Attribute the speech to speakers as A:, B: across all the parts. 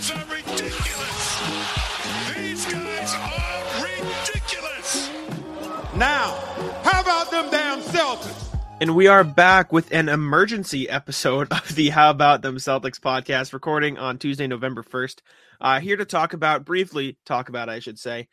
A: guys are ridiculous. These guys are ridiculous.
B: Now, how about them damn Celtics?
C: And we are back with an emergency episode of the How About Them Celtics podcast, recording on Tuesday, November 1st. Uh, here to talk about, briefly talk about, I should say,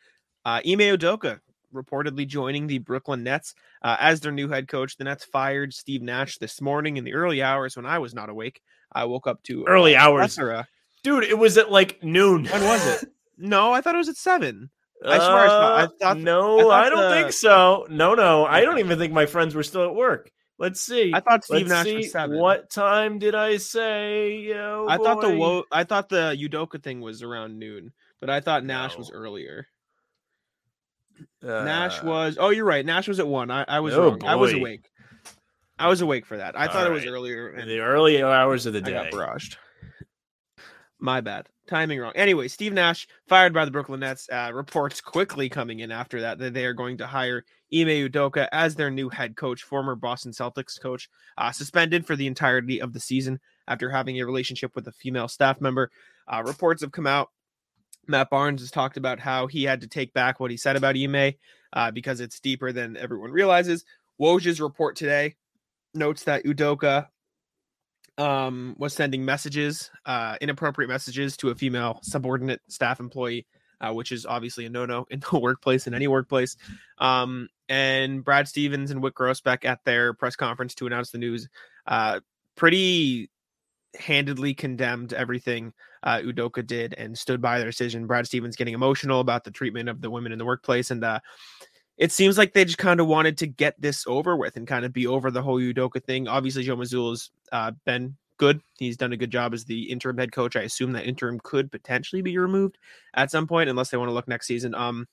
C: uh, Ime Udoka reportedly joining the Brooklyn Nets uh, as their new head coach. The Nets fired Steve Nash this morning in the early hours when I was not awake. I woke up to
D: Early
C: uh,
D: hours.
C: plethora-
D: Dude, it was at like noon.
C: When was it? no, I thought it was at seven. I swear. I
D: Uh,
C: thought-
D: no,
C: I
D: I, don't
C: the-
D: think so. No, no, I don't even think my friends were still at work. Let's see.
C: I thought Steve
D: Let's
C: Nash was seven.
D: What time did I say? Oh,
C: I thought the
D: boy.
C: wo- I thought the Udoka thing was around noon, but I thought Nash was earlier.
D: Uh,
C: Nash was. Oh, you're right. Nash was at one. I, I was
D: Oh,
C: wrong. I was awake. I was awake for that. I thought it was earlier.
D: in the early hours of the day.
C: I got barraged. My bad. Timing wrong. Anyway, Steve Nash fired by the Brooklyn Nets. Uh, reports quickly coming in after that that they are going to hire Ime Udoka as their new head coach, former Boston Celtics coach, uh, suspended for the entirety of the season after having a relationship with a female staff member. Uh, reports have come out. Matt Barnes has talked about how he had to take back what he said about Ime uh, because it's deeper than everyone realizes. Woj's report today notes that Udoka um, was sending messages, uh, inappropriate messages to a female subordinate staff employee, uh, which is obviously a no-no in the workplace in any workplace. Um, and Brad Stevens and Wyc Grousbeck at their press conference to announce the news, uh, pretty handedly condemned everything uh, Udoka did and stood by their decision. Brad Stevens getting emotional about the treatment of the women in the workplace, and uh, it seems like they just kind of wanted to get this over with and kind of be over the whole Udoka thing. Obviously, Joe Mazzulla's uh, been good. He's done a good job as the interim head coach. I assume that interim could potentially be removed at some point, unless they want to look next season. Um,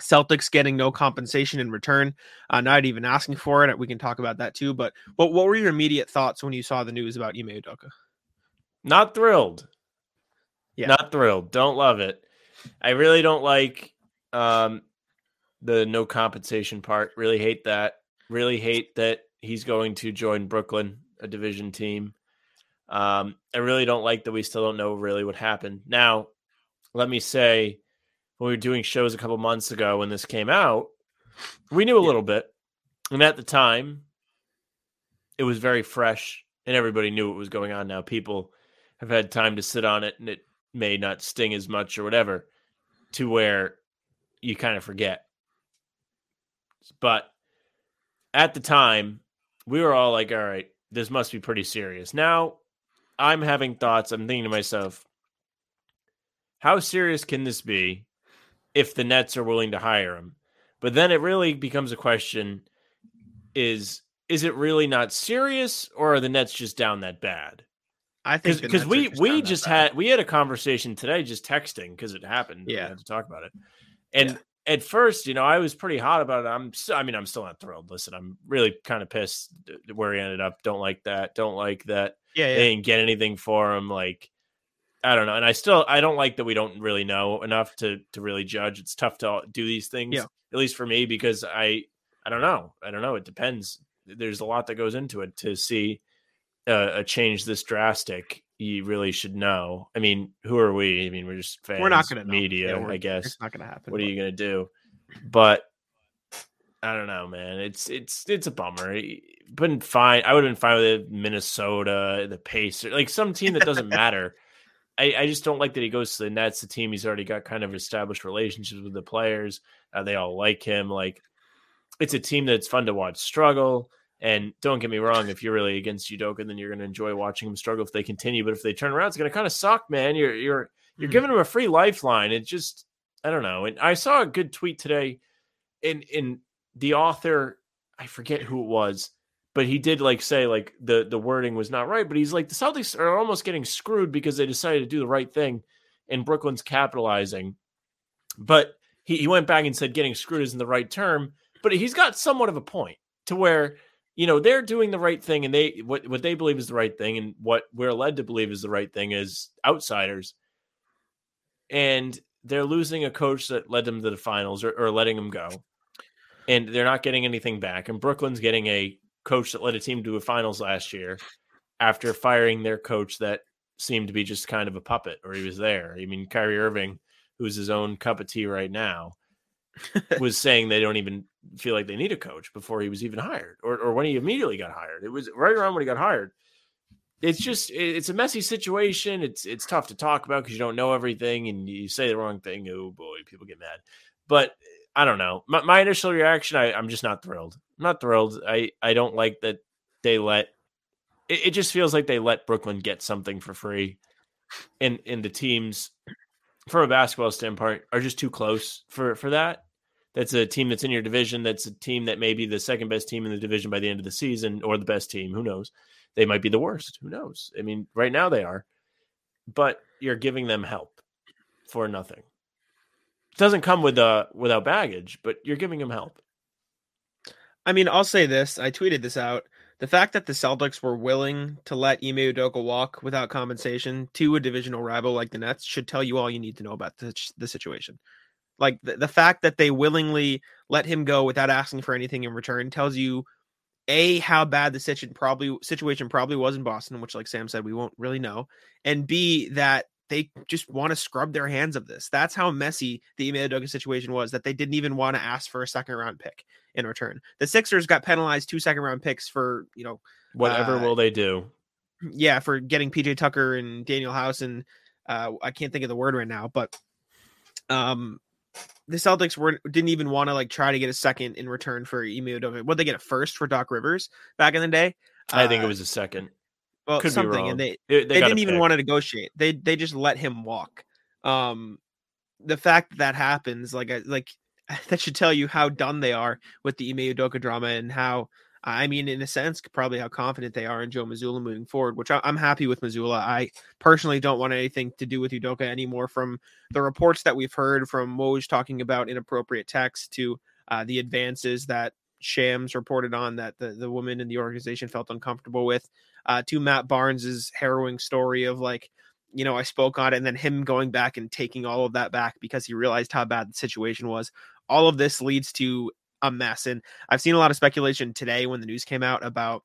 C: Celtics getting no compensation in return, uh, not even asking for it. We can talk about that too. But what what were your immediate thoughts when you saw the news about Ime Udoka?
D: Not thrilled.
C: Yeah.
D: Not thrilled. Don't love it. I really don't like um the no compensation part. Really hate that. Really hate that he's going to join Brooklyn, a division team. Um, I really don't like that we still don't know really what happened. Now, let me say, when we were doing shows a couple months ago when this came out, we knew a
C: Yeah.
D: little bit. And at the time, it was very fresh and everybody knew what was going on now. People have had time to sit on it and it may not sting as much or whatever to where you kind of forget. But at the time, we were all like, all right, this must be pretty serious. Now I'm having thoughts. I'm thinking to myself, how serious can this be if the Nets are willing to hire him? But then it really becomes a question is is it really not serious or are the Nets just down that bad?
C: I think
D: because we
C: just
D: we just
C: bad.
D: had we had a conversation today just texting because it happened. we
C: Yeah.
D: had to talk about it. And
C: Yeah.
D: At first, you know, I was pretty hot about it. I'm, I mean, I'm still not thrilled. Listen, I'm really kind of pissed where he ended up. Don't like that. Don't like that
C: yeah, yeah.
D: they didn't get anything for him. Like, I don't know. And I still, I don't like that we don't really know enough to to really judge. It's tough to do these things,
C: Yeah.
D: at least for me, because I, I don't know. I don't know. It depends. There's a lot that goes into it to see a, a change this drastic. You really should know. I mean, who are we? I mean, we're just fans.
C: We're not going to
D: media,
C: yeah,
D: I guess.
C: it's not going to happen.
D: What are you gonna do? But I don't know, man. It's it's it's a bummer. Been fine. I would have been fine with it. Minnesota, the Pacers, like some team that doesn't matter. I, I just don't like that he goes to the Nets, the team he's already got kind of established relationships with the players. Uh, they all like him. Like it's a team that's fun to watch struggle. And don't get me wrong, if you're really against Udoka, then you're going to enjoy watching them struggle if they continue. But if they turn around, it's going to kind of suck, man. You're you're you're
C: Mhm.
D: giving them a free lifeline. It just I don't know. And I saw a good tweet today in in the author, I forget who it was, but he did like say like the the wording was not right, but he's like the Celtics are almost getting screwed because they decided to do the right thing and Brooklyn's capitalizing. But he, he went back and said getting screwed isn't the right term, but he's got somewhat of a point to where you know they're doing the right thing and they what what they believe is the right thing and what we're led to believe is the right thing as outsiders and they're losing a coach that led them to the finals or, or letting them go and they're not getting anything back and brooklyn's getting a coach that led a team to a finals last year after firing their coach that seemed to be just kind of a puppet, or he was there. I mean, Kyrie Irving, who's his own cup of tea right now, was saying they don't even feel like they need a coach before he was even hired, or or when he immediately got hired. It was right around when he got hired. It's just it's a messy situation. It's it's tough to talk about because you don't know everything, and you say the wrong thing. Oh boy, people get mad. But I don't know. My, my initial reaction, I, I'm just not thrilled. I'm not thrilled. I I don't like that they let. It, it just feels like they let Brooklyn get something for free, and and the teams, from a basketball standpoint, are just too close for for that. That's a team that's in your division. That's a team that may be the second best team in the division by the end of the season, or the best team. Who knows? They might be the worst. Who knows? I mean, right now they are, but you're giving them help for nothing. It doesn't come with uh without baggage, but you're giving them help.
C: I mean, I'll say this. I tweeted this out. The fact that the Celtics were willing to let Ime Udoka walk without compensation to a divisional rival like the Nets should tell you all you need to know about the, the situation. Like the, the fact that they willingly let him go without asking for anything in return tells you a how bad the situation probably situation probably was in Boston, which like Sam said we won't really know, and b that they just want to scrub their hands of this. That's how messy the Ime Udoka situation was that they didn't even want to ask for a second round pick in return. The Sixers got penalized two second round picks for, you know,
D: Whatever
C: Uh,
D: will they do?
C: yeah, for getting PJ Tucker and Danuel House and uh I can't think of the word right now, but um the Celtics were didn't even want to like try to get a second in return for Ime Udoka. What they get a first for Doc Rivers back in the day?
D: I think it
C: Uh,
D: was a second.
C: well
D: could be
C: something,
D: wrong.
C: and they
D: They,
C: they, didn't even
D: pick.
C: want to negotiate. They they just let him walk. Um, the fact that that happens, like I like that should tell you how done they are with the Ime Udoka drama and how I mean, in a sense, probably how confident they are in Joe Mazzulla moving forward. Which I'm happy with Mazzulla. I personally don't want anything to do with Udoka anymore. From the reports that we've heard from Woj talking about inappropriate text to uh, the advances that Shams reported on that the, the woman in the organization felt uncomfortable with uh, to Matt Barnes's harrowing story of like, you know, I spoke on it, and then him going back and taking all of that back because he realized how bad the situation was. All of this leads to a mess, and I've seen a lot of speculation today when the news came out about,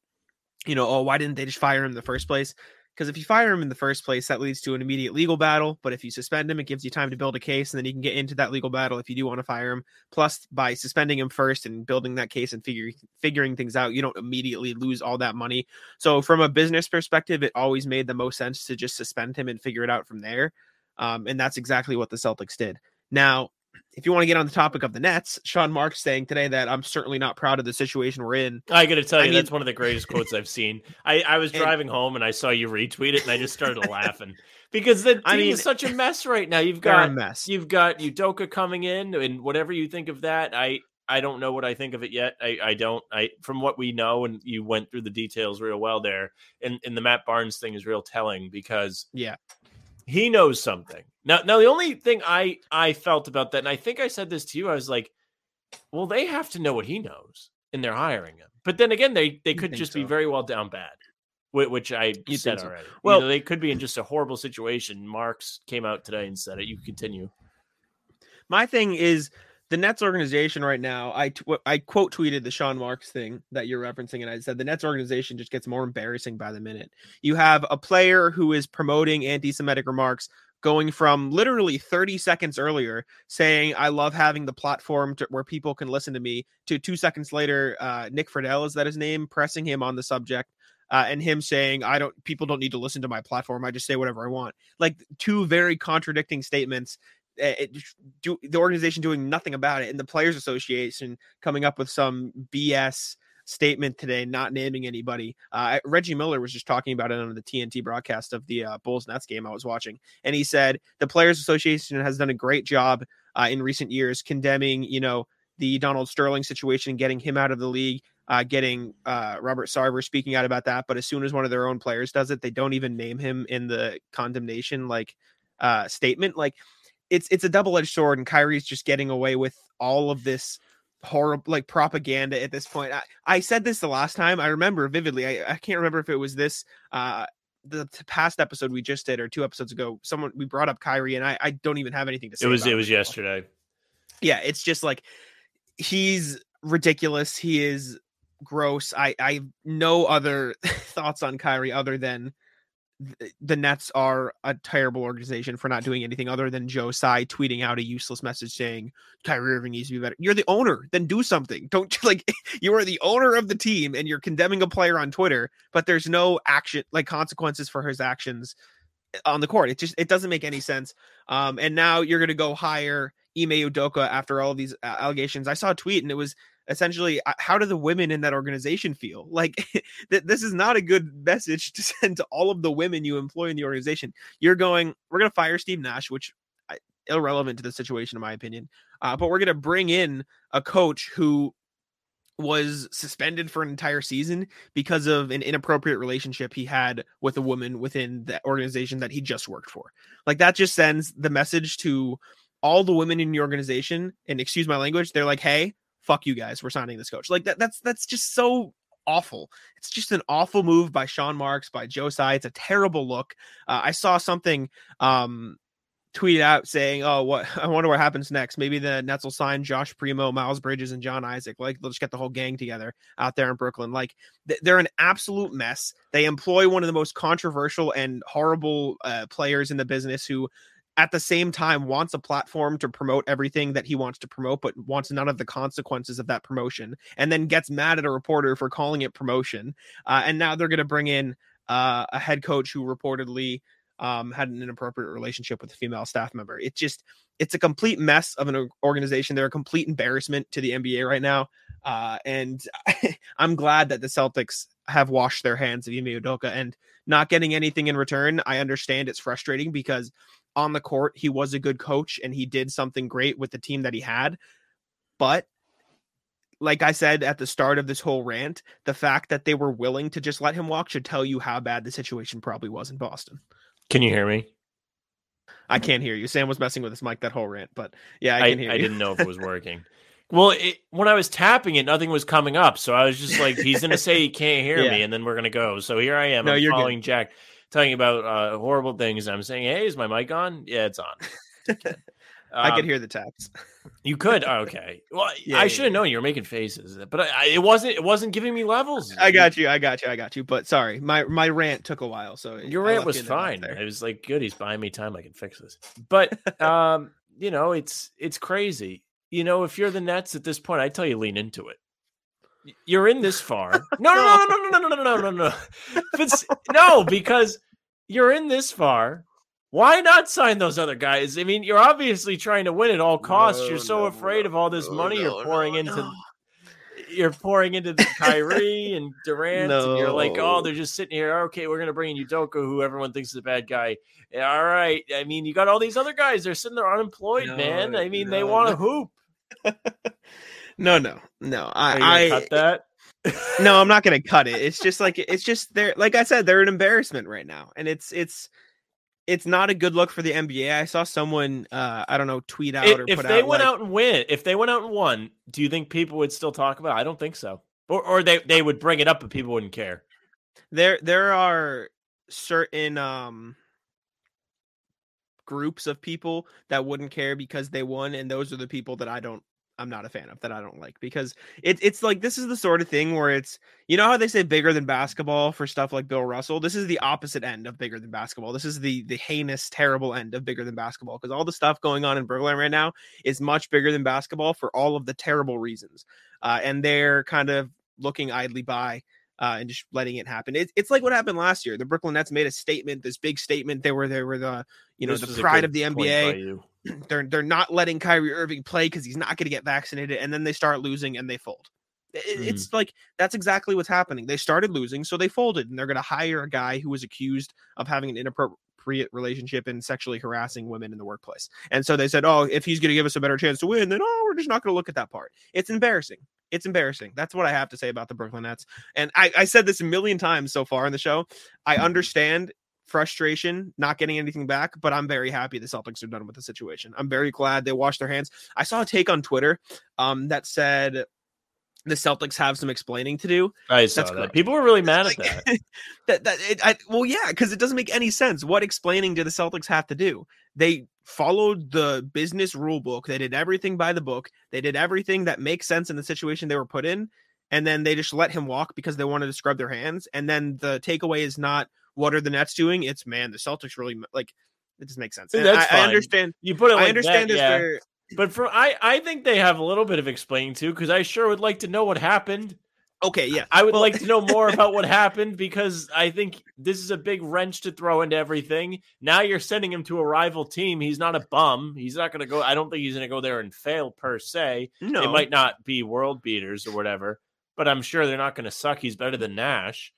C: you know, oh, why didn't they just fire him in the first place? Because if you fire him in the first place, that leads to an immediate legal battle. But if you suspend him, it gives you time to build a case, and then you can get into that legal battle if you do want to fire him. Plus, by suspending him first and building that case and figuring figuring things out, you don't immediately lose all that money. So, from a business perspective, it always made the most sense to just suspend him and figure it out from there. Um, and that's exactly what the Celtics did. Now, if you want to get on the topic of the Nets, Sean Marks saying today that I'm certainly not proud of the situation we're in.
D: I got to tell
C: I
D: you,
C: mean-
D: that's one of the greatest quotes I've seen. I, I was
C: And-
D: driving home and I saw you retweet it, and I just started laughing because the team
C: I mean,
D: is such a mess right now. You've
C: They're a
D: got
C: mess.
D: you've got Udoka coming in, and whatever you think of that, I I don't know what I think of it yet. I I don't. I from what we know, and you went through the details real well there, and and the Matt Barnes thing is real telling because
C: Yeah.
D: he knows something. Now, now the only thing I I felt about that, and I think I said this to you, I was like, well, they have to know what he knows, and they're hiring him. But then again, they they could just be very well down bad, which I
C: You
D: said
C: so?
D: already.
C: Well-
D: you know, they could be in just a horrible situation. Marks came out today and said it. You continue.
C: My thing is the Nets organization right now. I I quote tweeted the Sean Marks thing that you're referencing, and I said the Nets organization just gets more embarrassing by the minute. You have a player who is promoting anti-Semitic remarks, going from literally 30 seconds earlier saying I love having the platform to, where people can listen to me, to two seconds later, uh, Nick Friedell is that his name, pressing him on the subject. Uh, and him saying, "I don't. People don't need to listen to my platform. I just say whatever I want." Like two very contradicting statements it, do, the organization doing nothing about it and the players association coming up with some bs statement today not naming anybody uh, reggie miller was just talking about it on the tnt broadcast of the uh, bulls nets game i was watching and he said the players association has done a great job uh, in recent years condemning you know the donald sterling situation getting him out of the league uh, getting uh, Robert Sarver speaking out about that, but as soon as one of their own players does it, they don't even name him in the condemnation like uh, statement. Like it's it's a double edged sword, and Kyrie's just getting away with all of this horrible like propaganda at this point. I, I said this the last time. I remember vividly. I, I can't remember if it was this uh the t- past episode we just did or two episodes ago. Someone we brought up Kyrie, and I I don't even have anything to say.
D: It was it was
C: anymore.
D: yesterday.
C: Yeah, it's just like he's ridiculous. He is gross. I I no other thoughts on Kyrie other than th- the Nets are a terrible organization for not doing anything other than Joe Tsai tweeting out a useless message saying Kyrie Irving needs to be better. You're the owner, then do something. Don't like you are the owner of the team and you're condemning a player on Twitter, but there's no action like consequences for his actions on the court. It just it doesn't make any sense. Um, and now you're gonna go hire Ime Udoka after all these uh, allegations. I saw a tweet and it was essentially uh, how do the women in that organization feel? Like th- this is not a good message to send to all of the women you employ in the organization. You're going we're going to fire steve nash which irrelevant to the situation in my opinion uh, but we're going to bring in a coach who was suspended for an entire season because of an inappropriate relationship he had with a woman within the organization that he just worked for. Like that just sends the message to all the women in the organization and excuse my language they're like hey fuck you guys, we're signing this coach. Like that, that's that's just so awful. It's just an awful move by Sean Marks, by Joe Tsai. It's a terrible look. Uh, I saw something um tweeted out saying, "Oh, what? I wonder what happens next. Maybe the Nets will sign Josh Primo, Miles Bridges, and John Isaac. Like they'll just get the whole gang together out there in Brooklyn. Like th- they're an absolute mess. They employ one of the most controversial and horrible uh, players in the business who at the same time wants a platform to promote everything that he wants to promote but wants none of the consequences of that promotion and then gets mad at a reporter for calling it promotion uh, and now they're going to bring in uh, a head coach who reportedly um, had an inappropriate relationship with a female staff member it just it's a complete mess of an organization they're a complete embarrassment to the nba right now uh, and i'm glad that the celtics have washed their hands of Ime Udoka and not getting anything in return. I understand it's frustrating because on the court, he was a good coach and he did something great with the team that he had. But like I said at the start of this whole rant, the fact that they were willing to just let him walk should tell you how bad the situation probably was in Boston.
D: Can you hear me?
C: I can't hear you. Sam was messing with his mic that whole rant, but yeah, I,
D: I
C: hear
D: I
C: you.
D: didn't know if it was working. Well, it, when I was tapping it, nothing was coming up. So I was just like, he's going to say he can't hear
C: Yeah.
D: me, and then we're going to go. So here I am.
C: No,
D: I'm
C: you're good.
D: following Jack, telling you about uh, horrible things. I'm saying, hey, is my mic on? Yeah, it's on.
C: I could
D: Um,
C: hear the taps.
D: You could. Oh, okay. Well,
C: Yeah,
D: I
C: yeah,
D: should have known you were making faces, but I, I, it wasn't. It wasn't giving me levels.
C: I got you. I got you. I got you. But sorry, my my rant took a while. So
D: Your rant was
C: you in the dark
D: fine. It was like good. He's buying me time. I can fix this. But um, you know, it's it's crazy. You know, if you're the Nets at this point, I tell you, lean into it. You're in this far. No, no, no, no, no, no, no, no, no, no, no. It's no, because you're in this far. Why not sign those other guys? I mean, you're obviously trying to win at all costs. you're so
C: no,
D: afraid of all this
C: no,
D: money
C: no,
D: you're pouring
C: no,
D: into
C: no.
D: you're pouring into the Kyrie and Durant, and you're like, oh, they're just sitting here. Okay, we're gonna bring in Udoka, who everyone thinks is a bad guy. All right. I mean, you got all these other guys. They're sitting there unemployed,
C: No,
D: man. I mean, they want to
C: no.
D: hoop.
C: No, no, no. I, I
D: cut that?
C: no, I'm not gonna cut it. It's just like it's just they're like I said, they're an embarrassment right now, and it's it's it's not a good look for the NBA. I saw someone uh I don't know tweet out
D: If,
C: or
D: if they
C: out
D: went
C: like,
D: out and win, if they went out and won, do you think people would still talk about? it? I don't think so. Or, or they they would bring it up, but people wouldn't care.
C: there there are certain um groups of people that wouldn't care because they won and those are the people that I don't I'm not a fan of that I don't like because it, it's like this is the sort of thing where it's you know how they say bigger than basketball for stuff like Bill Russell? This is the opposite end of bigger than basketball. This is the the heinous terrible end of bigger than basketball because all the stuff going on in Brooklyn right now is much bigger than basketball for all of the terrible reasons uh, and they're kind of looking idly by uh, and just letting it happen. It, it's like what happened last year. The Brooklyn Nets made a statement, this big statement. They were they were the you know
D: This
C: the pride of the NBA. They're they're not letting Kyrie Irving play because he's not going to get vaccinated, and then they start losing and they fold. It-
D: Mhm.
C: It's like that's exactly what's happening. They started losing, so they folded, and they're going to hire a guy who was accused of having an relationship and sexually harassing women in the workplace. And so they said, "Oh, if he's going to give us a better chance to win, then oh, we're just not going to look at that part." It's embarrassing. It's embarrassing. That's what I have to say about the Brooklyn Nets. And I, I said this a million times so far in the show. I understand frustration, not getting anything back, but I'm very happy the Celtics are done with the situation. I'm very glad they washed their hands. I saw a take on Twitter um, that said the Celtics have some explaining to do.
D: I saw
C: That's
D: that.
C: correct.
D: People were really mad at that.
C: that that it, I, well, yeah, because it doesn't make any sense. What explaining do the Celtics have to do? They followed the business rule book. They did everything by the book. They did everything that makes sense in the situation they were put in, and then they just let him walk because they wanted to scrub their hands. And then the takeaway is not what are the Nets doing? It's man, the Celtics really like it just makes sense.
D: And
C: And
D: that's
C: I, I understand.
D: You put it like
C: I understand
D: that, yeah. But for I, I think they have a little bit of explaining to because I sure would like to know what happened.
C: okay. Yeah,
D: I would
C: Well-
D: like to know more about what happened because I think this is a big wrench to throw into everything. Now you're sending him to a rival team. He's not a bum. He's not going to go. I don't think he's going to go there and fail per se.
C: no,
D: They might not be world beaters or whatever, but I'm sure they're not going to suck. He's better than Nash.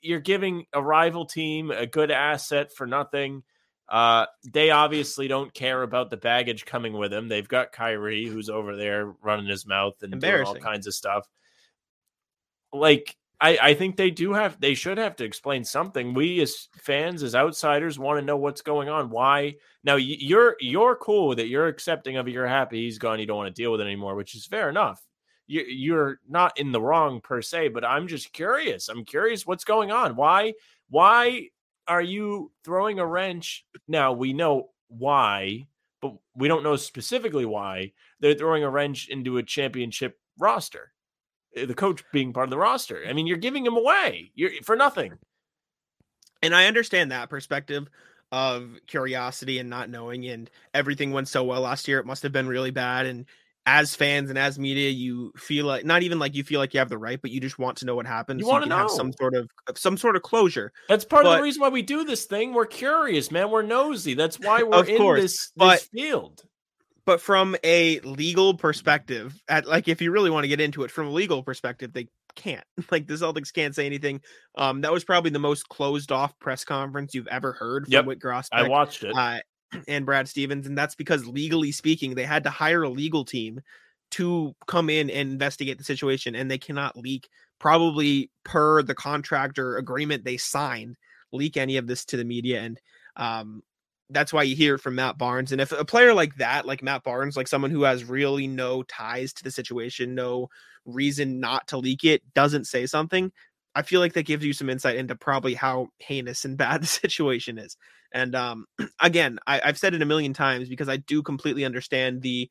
D: You're giving a rival team a good asset for nothing. Uh, they obviously don't care about the baggage coming with him. They've got Kyrie, who's over there running his mouth and doing all kinds of stuff. Like, I, I think they do have, they should have to explain something. We as fans, as outsiders, want to know what's going on. Why now? You're you're cool that. You're accepting of it. You're happy he's gone. You don't want to deal with it anymore, which is fair enough. You, you're not in the wrong per se, but I'm just curious. I'm curious what's going on. Why why are you throwing a wrench? Now we know why, but we don't know specifically why they're throwing a wrench into a championship roster. Uh, The coach being part of the roster. I mean, you're giving him away. You're for nothing.
C: and I understand that perspective of curiosity and not knowing and everything went so well last year it must have been really bad and as fans and as media you feel like not even like you feel like you have the right but you just want to know what happened
D: You
C: so
D: wanna
C: can have some sort of some sort of closure
D: That's part of the reason why we do this thing. We're curious, man. We're nosy. That's why we're in
C: course,
D: this, this
C: but-
D: field.
C: but from a legal perspective at like if you really want to get into it from a legal perspective they can't like the celtics can't say anything um that was probably the most closed off press conference you've ever heard from
D: Yep,
C: Whit Grousbeck,
D: I watched it.
C: uh, and Brad Stevens, and that's because legally speaking, they had to hire a legal team to come in and investigate the situation, and they cannot leak, probably per the contractor agreement they signed, leak any of this to the media, and um, that's why you hear from Matt Barnes. And if a player like that, like Matt Barnes, like someone who has really no ties to the situation, no reason not to leak it, doesn't say something. I feel like that gives you some insight into probably how heinous and bad the situation is. And um, again, I, I've said it a million times because I do completely understand the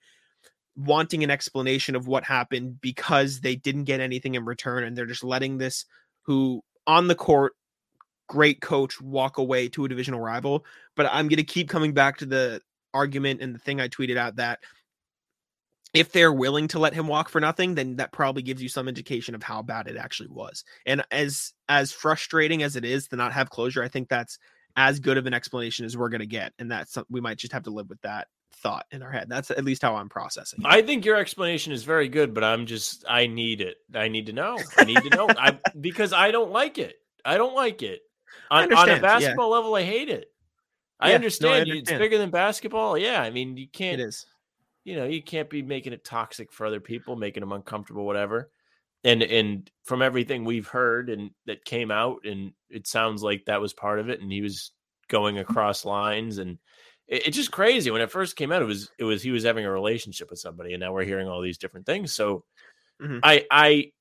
C: wanting an explanation of what happened because they didn't get anything in return and they're just letting this who on the court great coach walk away to a divisional rival but i'm going to keep coming back to the argument and the thing i tweeted out that if they're willing to let him walk for nothing then that probably gives you some indication of how bad it actually was. And as as frustrating as it is to not have closure i think that's as good of an explanation as we're going to get and that's we might just have to live with that thought in our head that's at least how i'm processing it.
D: I think your explanation is very good, but I'm just I need it. I need to know. I need to know. I because I don't like it. I don't like it.
C: I
D: On, on a
C: understand, yeah.
D: basketball level, I hate it. I
C: Yeah, no, I
D: understand, you- it's bigger than basketball. Yeah, I mean you can't
C: is
D: you know, you can't be making it toxic for other people, making them uncomfortable, whatever. And and from everything we've heard and that came out, and it sounds like that was part of it, and he was going across lines, and it, it's just crazy. When it first came out, it was it was he was having a relationship with somebody, and now we're hearing all these different things. So
C: Mhm.
D: I I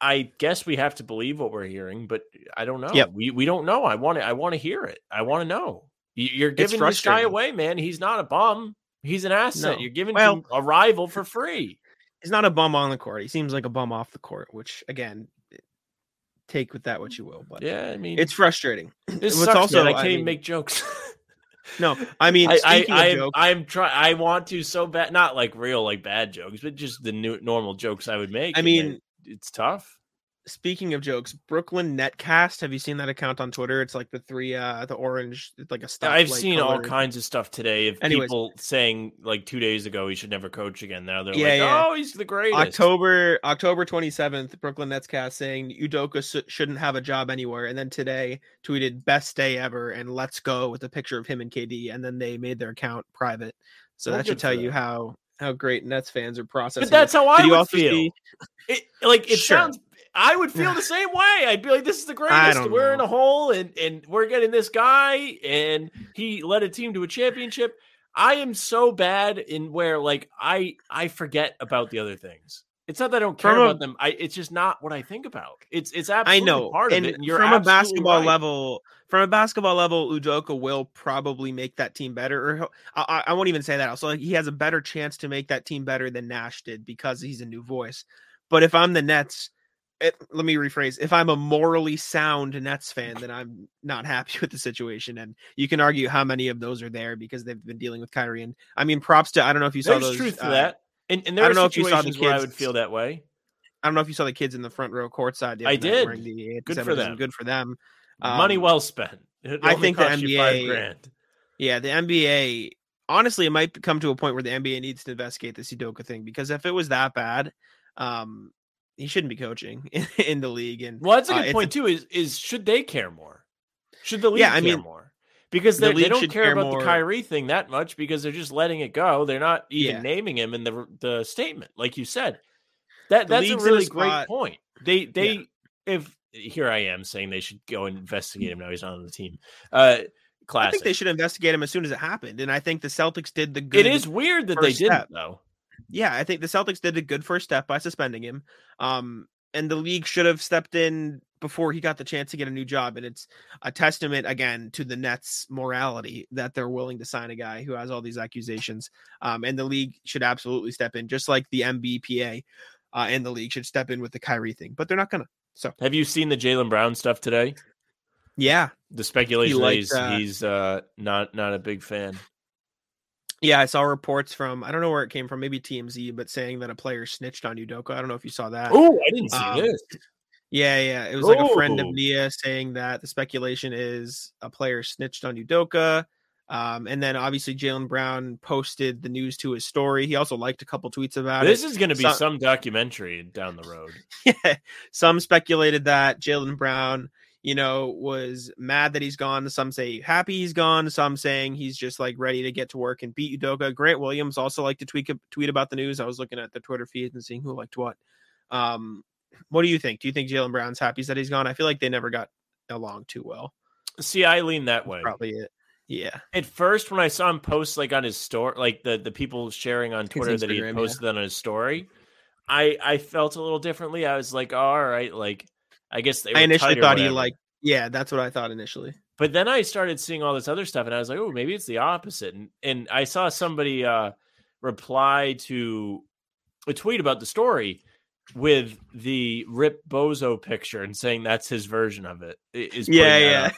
D: I guess we have to believe what we're hearing, but I don't know.
C: Yep.
D: We we don't know. I want to I want to hear it. I want to know. You- You're giving this guy away, man. He's not a bum. He's an asset.
C: No.
D: You're giving
C: Well-
D: to a rival for free.
C: He's not a bum on the court he seems like a bum off the court which again eh, take with that what you will but
D: Yeah, I mean,
C: it's frustrating
D: this
C: what's
D: sucks,
C: also-
D: man. I
C: I
D: can't even
C: mean-
D: make jokes.
C: no i mean
D: I, I, I,
C: jokes,
D: I'm trying. I want to so bad, not like real like bad jokes, but just the new normal jokes I would make.
C: I mean,
D: it's tough.
C: Speaking of jokes brooklyn netcast have you seen that account on twitter it's like the three uh the orange it's like a stuff
D: I've seen all kinds of stuff today of
C: Anyways.
D: people saying like two days ago he should never coach again. Now they're
C: Yeah,
D: like,
C: yeah.
D: oh, he's the greatest.
C: October October 27th, Brooklyn Nets cast saying Udoka sh- shouldn't have a job anywhere, and then today tweeted best day ever and let's go with a picture of him and KD, and then they made their account private. So
D: Well,
C: that should tell you how how great Nets fans are processing.
D: But that's
C: it.
D: how I would feel.
C: see-
D: It, like it
C: Sure.
D: sounds. I would feel the same way. I'd be like, "This is the greatest. We're in a hole, and and we're getting this guy, and he led a team to a championship." I am so bad in where like I I forget about the other things. It's not that I don't care
C: From a-
D: about them. I it's just not what I think about. It's it's
C: I
D: absolutely
C: know,
D: part
C: and
D: of it. And you're
C: from a basketball
D: right.
C: level, from a basketball level, Udoka will probably make that team better. Or I, I- I won't even say that. Also, like, he has a better chance to make that team better than Nash did because he's a new voice. But if I'm the Nets, it, let me rephrase. If I'm a morally sound Nets fan, then I'm not happy with the situation. And you can argue how many of those are there because they've been dealing with Kyrie. And I mean, props to I don't know if you saw
D: There's
C: those.
D: truth to
C: uh,
D: that. And, and there
C: I don't know if you saw the
D: kids, where I would feel that way.
C: I don't know if you saw the kids in the front row courtside. the
D: I did.
C: wearing the
D: Good for them.
C: Good for them.
D: Money
C: Um,
D: well spent.
C: I think the
D: cost you five
C: NBA
D: grand.
C: Yeah, the NBA. Honestly, it might come to a point where the NBA needs to investigate the Udoka thing because if it was that bad, um, he shouldn't be coaching in, in the league. And
D: Well, that's a
C: uh,
D: good
C: it's
D: point too. Is is should they care more? Should the league
C: Yeah, I
D: care
C: mean,
D: more? Because
C: the
D: they, don't care
C: care
D: about
C: more-
D: the Kyrie thing that much because they're just letting it go. They're not even
C: Yeah.
D: naming him in the the statement, like you said. That
C: The
D: that's a
C: in a
D: really great point. They they if here I am saying they should go and investigate him now. He's not on the team. Uh, classic.
C: I think they should investigate him as soon as it happened. And I think the Celtics did the good.
D: It is weird that they didn't
C: step.
D: though.
C: Yeah, I think the Celtics did a good first step by suspending him. Um, and the league should have stepped in before he got the chance to get a new job. And it's a testament again to the Nets' morality that they're willing to sign a guy who has all these accusations. Um, and the league should absolutely step in, just like the NBPA uh, and the league should step in with the Kyrie thing. But they're not gonna. So
D: Have you seen the Jaylen Brown stuff today?
C: yeah,
D: The speculation that
C: liked,
D: he's
C: uh,
D: he's uh, not not a big fan.
C: Yeah, I saw reports from I don't know where it came from, maybe TMZ, but saying that a player snitched on Udoka. I don't know if you saw that.
D: Oh, I didn't see
C: Um,
D: this.
C: Yeah, yeah. It was like a friend of. Nia saying that the speculation is a player snitched on Udoka. Um, and then obviously Jaylen Brown posted the news to his story. He also liked a couple tweets about it.
D: This is going to be
C: So-
D: some documentary down the road.
C: Yeah, some speculated that Jaylen Brown, you know, was mad that he's gone. Some say happy he's gone. Some saying he's just like ready to get to work and beat Udoka. Grant Williams also liked to tweet tweet about the news. I was looking at the Twitter feed and seeing who liked what. Um, what do you think? Do you think Jaylen Brown's happy that he's gone? I feel like they never got along too well.
D: See, I lean that way.
C: Probably it. Yeah.
D: At first, when I saw him post like on his story, like the the people sharing on Twitter that he had
C: yeah.
D: posted on his story, I I felt a little differently. I was like, all right, like I guess they.
C: I initially thought he like. Yeah, that's what I thought initially.
D: But then I started seeing all this other stuff, and I was like, oh, maybe it's the opposite. And and I saw somebody uh reply to a tweet about the story with the Rip Bozo picture and saying that's his version of it. Is
C: Yeah, yeah.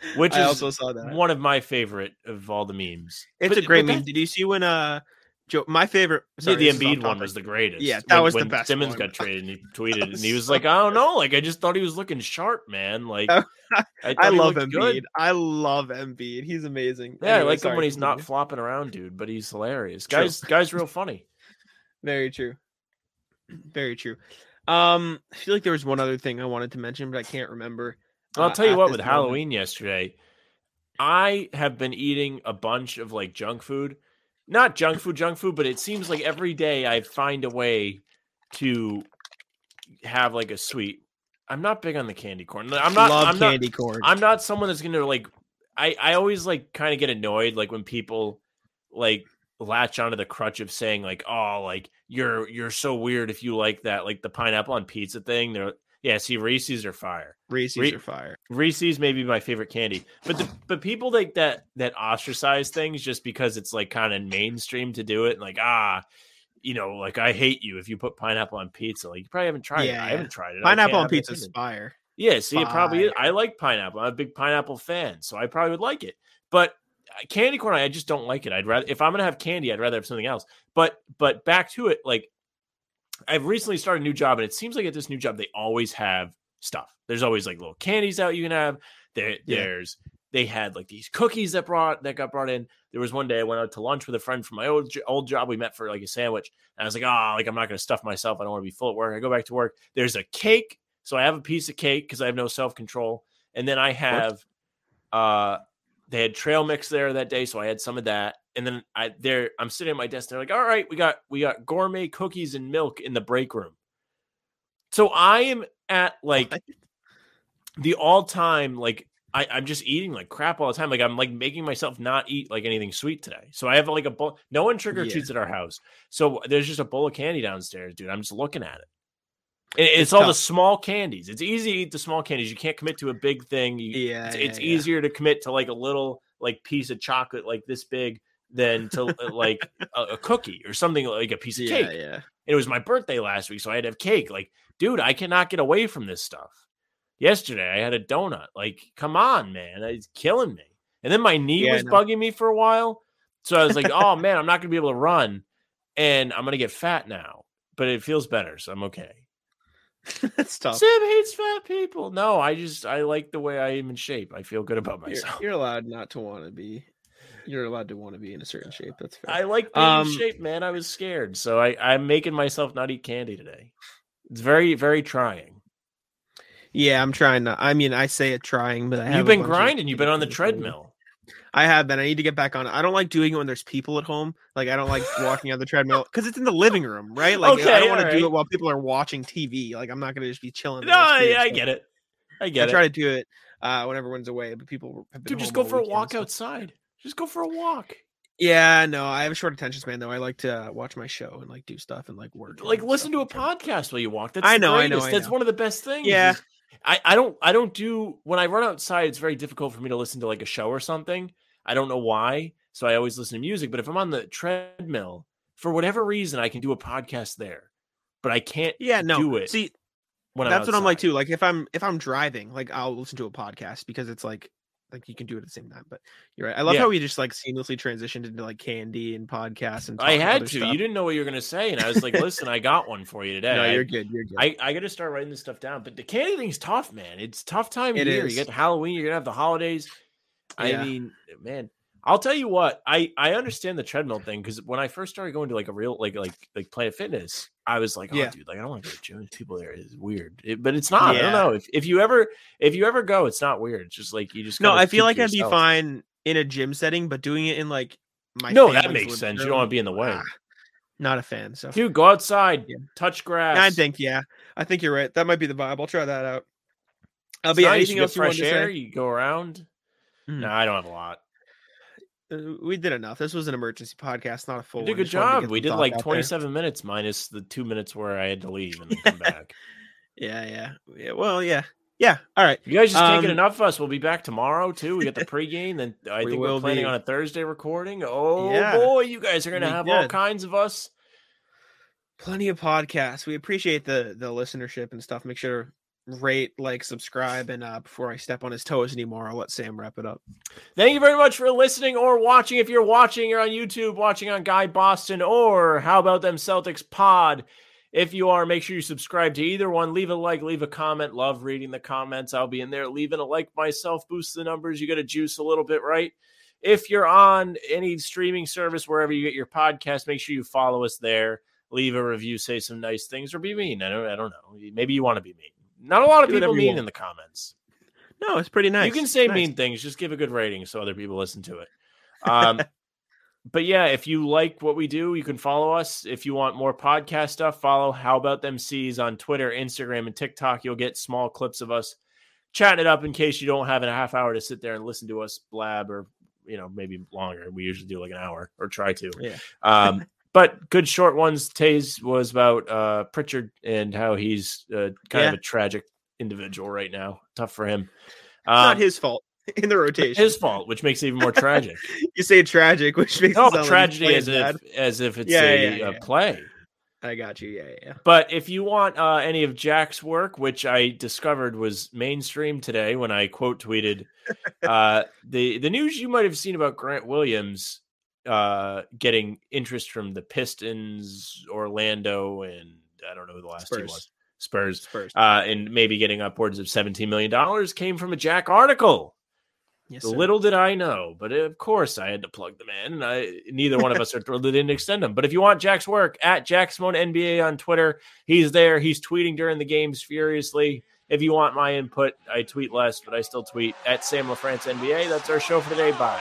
D: which
C: I
D: is
C: also saw that.
D: one of my favorite of all the memes.
C: It's
D: But-
C: a great meme. Did you see when uh Joe my favorite
D: Yeah, the Embiid one was the greatest.
C: Yeah, that
D: When-
C: was the best
D: Simmons
C: one.
D: got traded and he tweeted, and he was
C: so
D: like, "I don't know, like I just thought he was looking sharp, man. Like
C: Oh,
D: I,
C: I love Embiid.
D: good.
C: I love Embiid. He's amazing.
D: Yeah, I
C: Anyway,
D: like him when he's not flopping around, dude. But he's hilarious.
C: True.
D: Guys, guys, real funny.
C: Very true. Very true. Um, I feel like there was one other thing I wanted to mention, but I can't remember.
D: I'll
C: uh,
D: tell you what, with
C: moment.
D: Halloween yesterday, I have been eating a bunch of like junk food. Not junk food, junk food, but it seems like every day I find a way to have like a sweet. I'm not big on the candy corn. I'm not.
C: love
D: I'm not.
C: candy corn.
D: I'm not someone that's gonna like. I I always like kind of get annoyed like when people like latch onto the crutch of saying like oh like you're you're so weird if you like that like the pineapple on pizza thing. They're yeah. See Reese's are fire.
C: Reese's
D: Re-
C: are fire.
D: Reese's may be my favorite candy, but the, but people like that that ostracize things just because it's like kind of mainstream to do it, and like ah, you know, like I hate you if you put pineapple on pizza. Like you probably haven't tried it.
C: Yeah,
D: I haven't tried it.
C: Pineapple on pizza is fire.
D: Yeah, see, it probably is. I like pineapple. I'm a big pineapple fan, so I probably would like it. But uh, candy corn, I just don't like it. I'd rather if I'm gonna have candy, I'd rather have something else. But but back to it, like I've recently started a new job, and it seems like at this new job they always have stuff. There's always like little candies out you can have. There,
C: Yeah.
D: there's they had like these cookies that brought that got brought in. There was one day I went out to lunch with a friend from my old old job. We met for like a sandwich, and I was like, oh, like I'm not gonna stuff myself. I don't want to be full at work. I go back to work. There's a cake, so I have a piece of cake because I have no self control, and then I have uh they had trail mix there that day, so I had some of that. And then I there I'm sitting at my desk. And They're like, "All right, we got we got gourmet cookies and milk in the break room." So I am at like
C: What?
D: the all time like I, I'm just eating like crap all the time. Like I'm like making myself not eat like anything sweet today. So I have like a bowl. No one trick or
C: Yeah.
D: treats at our house. So there's just a bowl of candy downstairs, dude. I'm just looking at it. It's,
C: It's
D: all the small candies. It's easy to eat the small candies. You can't commit to a big thing. You,
C: Yeah,
D: it's,
C: yeah,
D: it's
C: yeah.
D: easier to commit to like a little like piece of chocolate like this big than to uh, like a, a cookie or something like a piece of
C: Yeah,
D: cake.
C: yeah.
D: It was my birthday last week, so I had to have cake. Like, dude, I cannot get away from this stuff. Yesterday, I had a donut. Like, come on, man, it's killing me. And then my knee
C: Yeah,
D: was
C: no.
D: bugging me for a while, so I was like, oh man, I'm not gonna be able to run, and I'm gonna get fat now. But it feels better, so I'm okay.
C: That's tough.
D: Sam hates fat people. No, I just I like the way I am in shape. I feel good about
C: You're,
D: myself.
C: you're allowed not to want to be. You're allowed to want to be in a certain shape. That's fair.
D: I like being
C: Um,
D: in shape, man. I was scared, so I I'm making myself not eat candy today. It's very very trying.
C: yeah, I'm trying to. I mean, I say it trying, but I have
D: You've been
C: of
D: grinding. You've been on the
C: things going on.
D: treadmill.
C: I have been. I need to get back on. I don't like doing it when there's people at home. Like I don't like walking on the treadmill because it's in the living room, right? Like I don't want to do it while people are watching TV. Like I'm not gonna just be chilling.
D: No, I, I get it. I get it.
C: I try to do it uh, when everyone's away, but people have been
D: Dude, just go for a walk outside. Just go for a walk.
C: Yeah, no, I have a short attention span though. I like to uh, watch my show and like do stuff and like work.
D: Like listen to a
C: stuff like that.
D: podcast while you walk. That's
C: I know, I know. I
D: That's
C: know.
D: one of the best things.
C: Yeah.
D: is- I, I don't I don't do when I run outside, it's very difficult for me to listen to like a show or something. I don't know why. So I always listen to music. But if I'm on the treadmill, for whatever reason, I can do a podcast there. But I can't
C: Yeah, no.
D: do it
C: See,
D: when
C: that's
D: I'm
C: what I'm like too. Like if I'm if I'm driving, like I'll listen to a podcast because it's like like you can do it at the same time. But you're right. I love
D: Yeah.
C: how we just like seamlessly transitioned into like candy and podcasts and
D: I had to.
C: stuff.
D: You didn't know what you were gonna say, and I was like, "Listen, I got one for you today."
C: No, you're good. You're good.
D: I, I got to start writing this stuff down. But the candy thing's tough, man. It's tough time of
C: It
D: year.
C: is.
D: You get Halloween, you're gonna have the holidays. I mean, man, I'll tell you what. I I understand the treadmill thing because when I first started going to like a real like like like Planet Fitness, I was like, oh,
C: Yeah.
D: dude, like I don't want to go to gym. People there is weird, It- but it's not. I don't know if if you ever if you ever go, it's not weird. It's just like you just
C: no, I feel like I'd be fine in a gym setting, but doing it in like my
D: No, that makes sense. You don't want to be in the way.
C: ah, not a fan. So
D: Dude, go outside,
C: Yeah.
D: touch grass.
C: I think yeah, I think you're right. That might be the vibe. I'll try that out. I'll
D: It's
C: be
D: nice.
C: anything
D: you
C: else you want
D: fresh
C: to
D: air. You go around.
C: Mhm.
D: No, I don't have a lot.
C: Uh, We did enough. This was an emergency podcast, not a full.
D: We did a good
C: Just wanted to
D: job. We did like
C: out there.
D: 27 minutes minus the two minutes where I had to leave and then come back.
C: Yeah, yeah, yeah. Well, yeah, yeah. All right.
D: You guys just
C: Um,
D: enough of us. We'll be back tomorrow too. We got the pregame, then I
C: We
D: think we're planning
C: be.
D: on a Thursday recording. Oh
C: Yeah.
D: boy, you guys are gonna
C: Be
D: have all kinds of us.
C: Plenty of podcasts. We appreciate the the listenership and stuff. Make sure rate, like, subscribe, and uh, before I step on his toes anymore, I'll let Sam wrap it up.
D: Thank you very much for listening or watching. If you're watching, you're on YouTube, watching on Guy Boston, or how about them Celtics Pod? If you are, make sure you subscribe to either one. Leave a like, leave a comment. Love reading the comments. I'll be in there. Leaving a like myself Boost the numbers. You got to juice a little bit, right? If you're on any streaming service, wherever you get your podcast, make sure you follow us there. Leave a review, say some nice things, or be mean. I don't, I don't know. Maybe you want to be mean. Not a lot of
C: Do
D: people mean in the comments.
C: No, it's pretty nice.
D: You can say
C: Nice.
D: mean things, just give a good rating so other people listen to it. Um, but yeah, if you like what we do, you can follow us. If you want more podcast stuff, follow How About Them C's on Twitter, Instagram, and TikTok. You'll get small clips of us chatting it up in case you don't have a half hour to sit there and listen to us blab or you know maybe longer. We usually do like an hour or try to.
C: Yeah.
D: Um, but good short ones. Taze was about uh, Pritchard and how he's uh, kind
C: Yeah.
D: of a tragic individual right now. Tough for him.
C: It's not
D: Um,
C: his fault in the rotation.
D: his fault, which makes it even more tragic.
C: You say tragic, which makes it
D: no,
C: like
D: tragedy
C: playing
D: as if as if it's
C: Yeah,
D: a,
C: yeah,
D: a play.
C: I got you. Yeah, yeah, yeah.
D: But if you want uh, any of Jack's work, which I discovered was mainstream today when I quote tweeted uh, the the news you might have seen about Grant Williams uh, getting interest from the Pistons, Orlando, and I don't know who the last team
C: Spurs.
D: was. Spurs,
C: Spurs.
D: uh, and maybe getting upwards of seventeen million dollars came from a Jack article.
C: yes, sir.
D: Little did I know, but of course I had to plug them in. I neither one of us are thrilled they didn't extend them. But if you want Jack's work at Jack Simone NBA on Twitter, he's there. He's tweeting during the games furiously. If you want my input, I tweet less, but I still tweet at Sam LaFrance NBA. That's our show for today. Bye.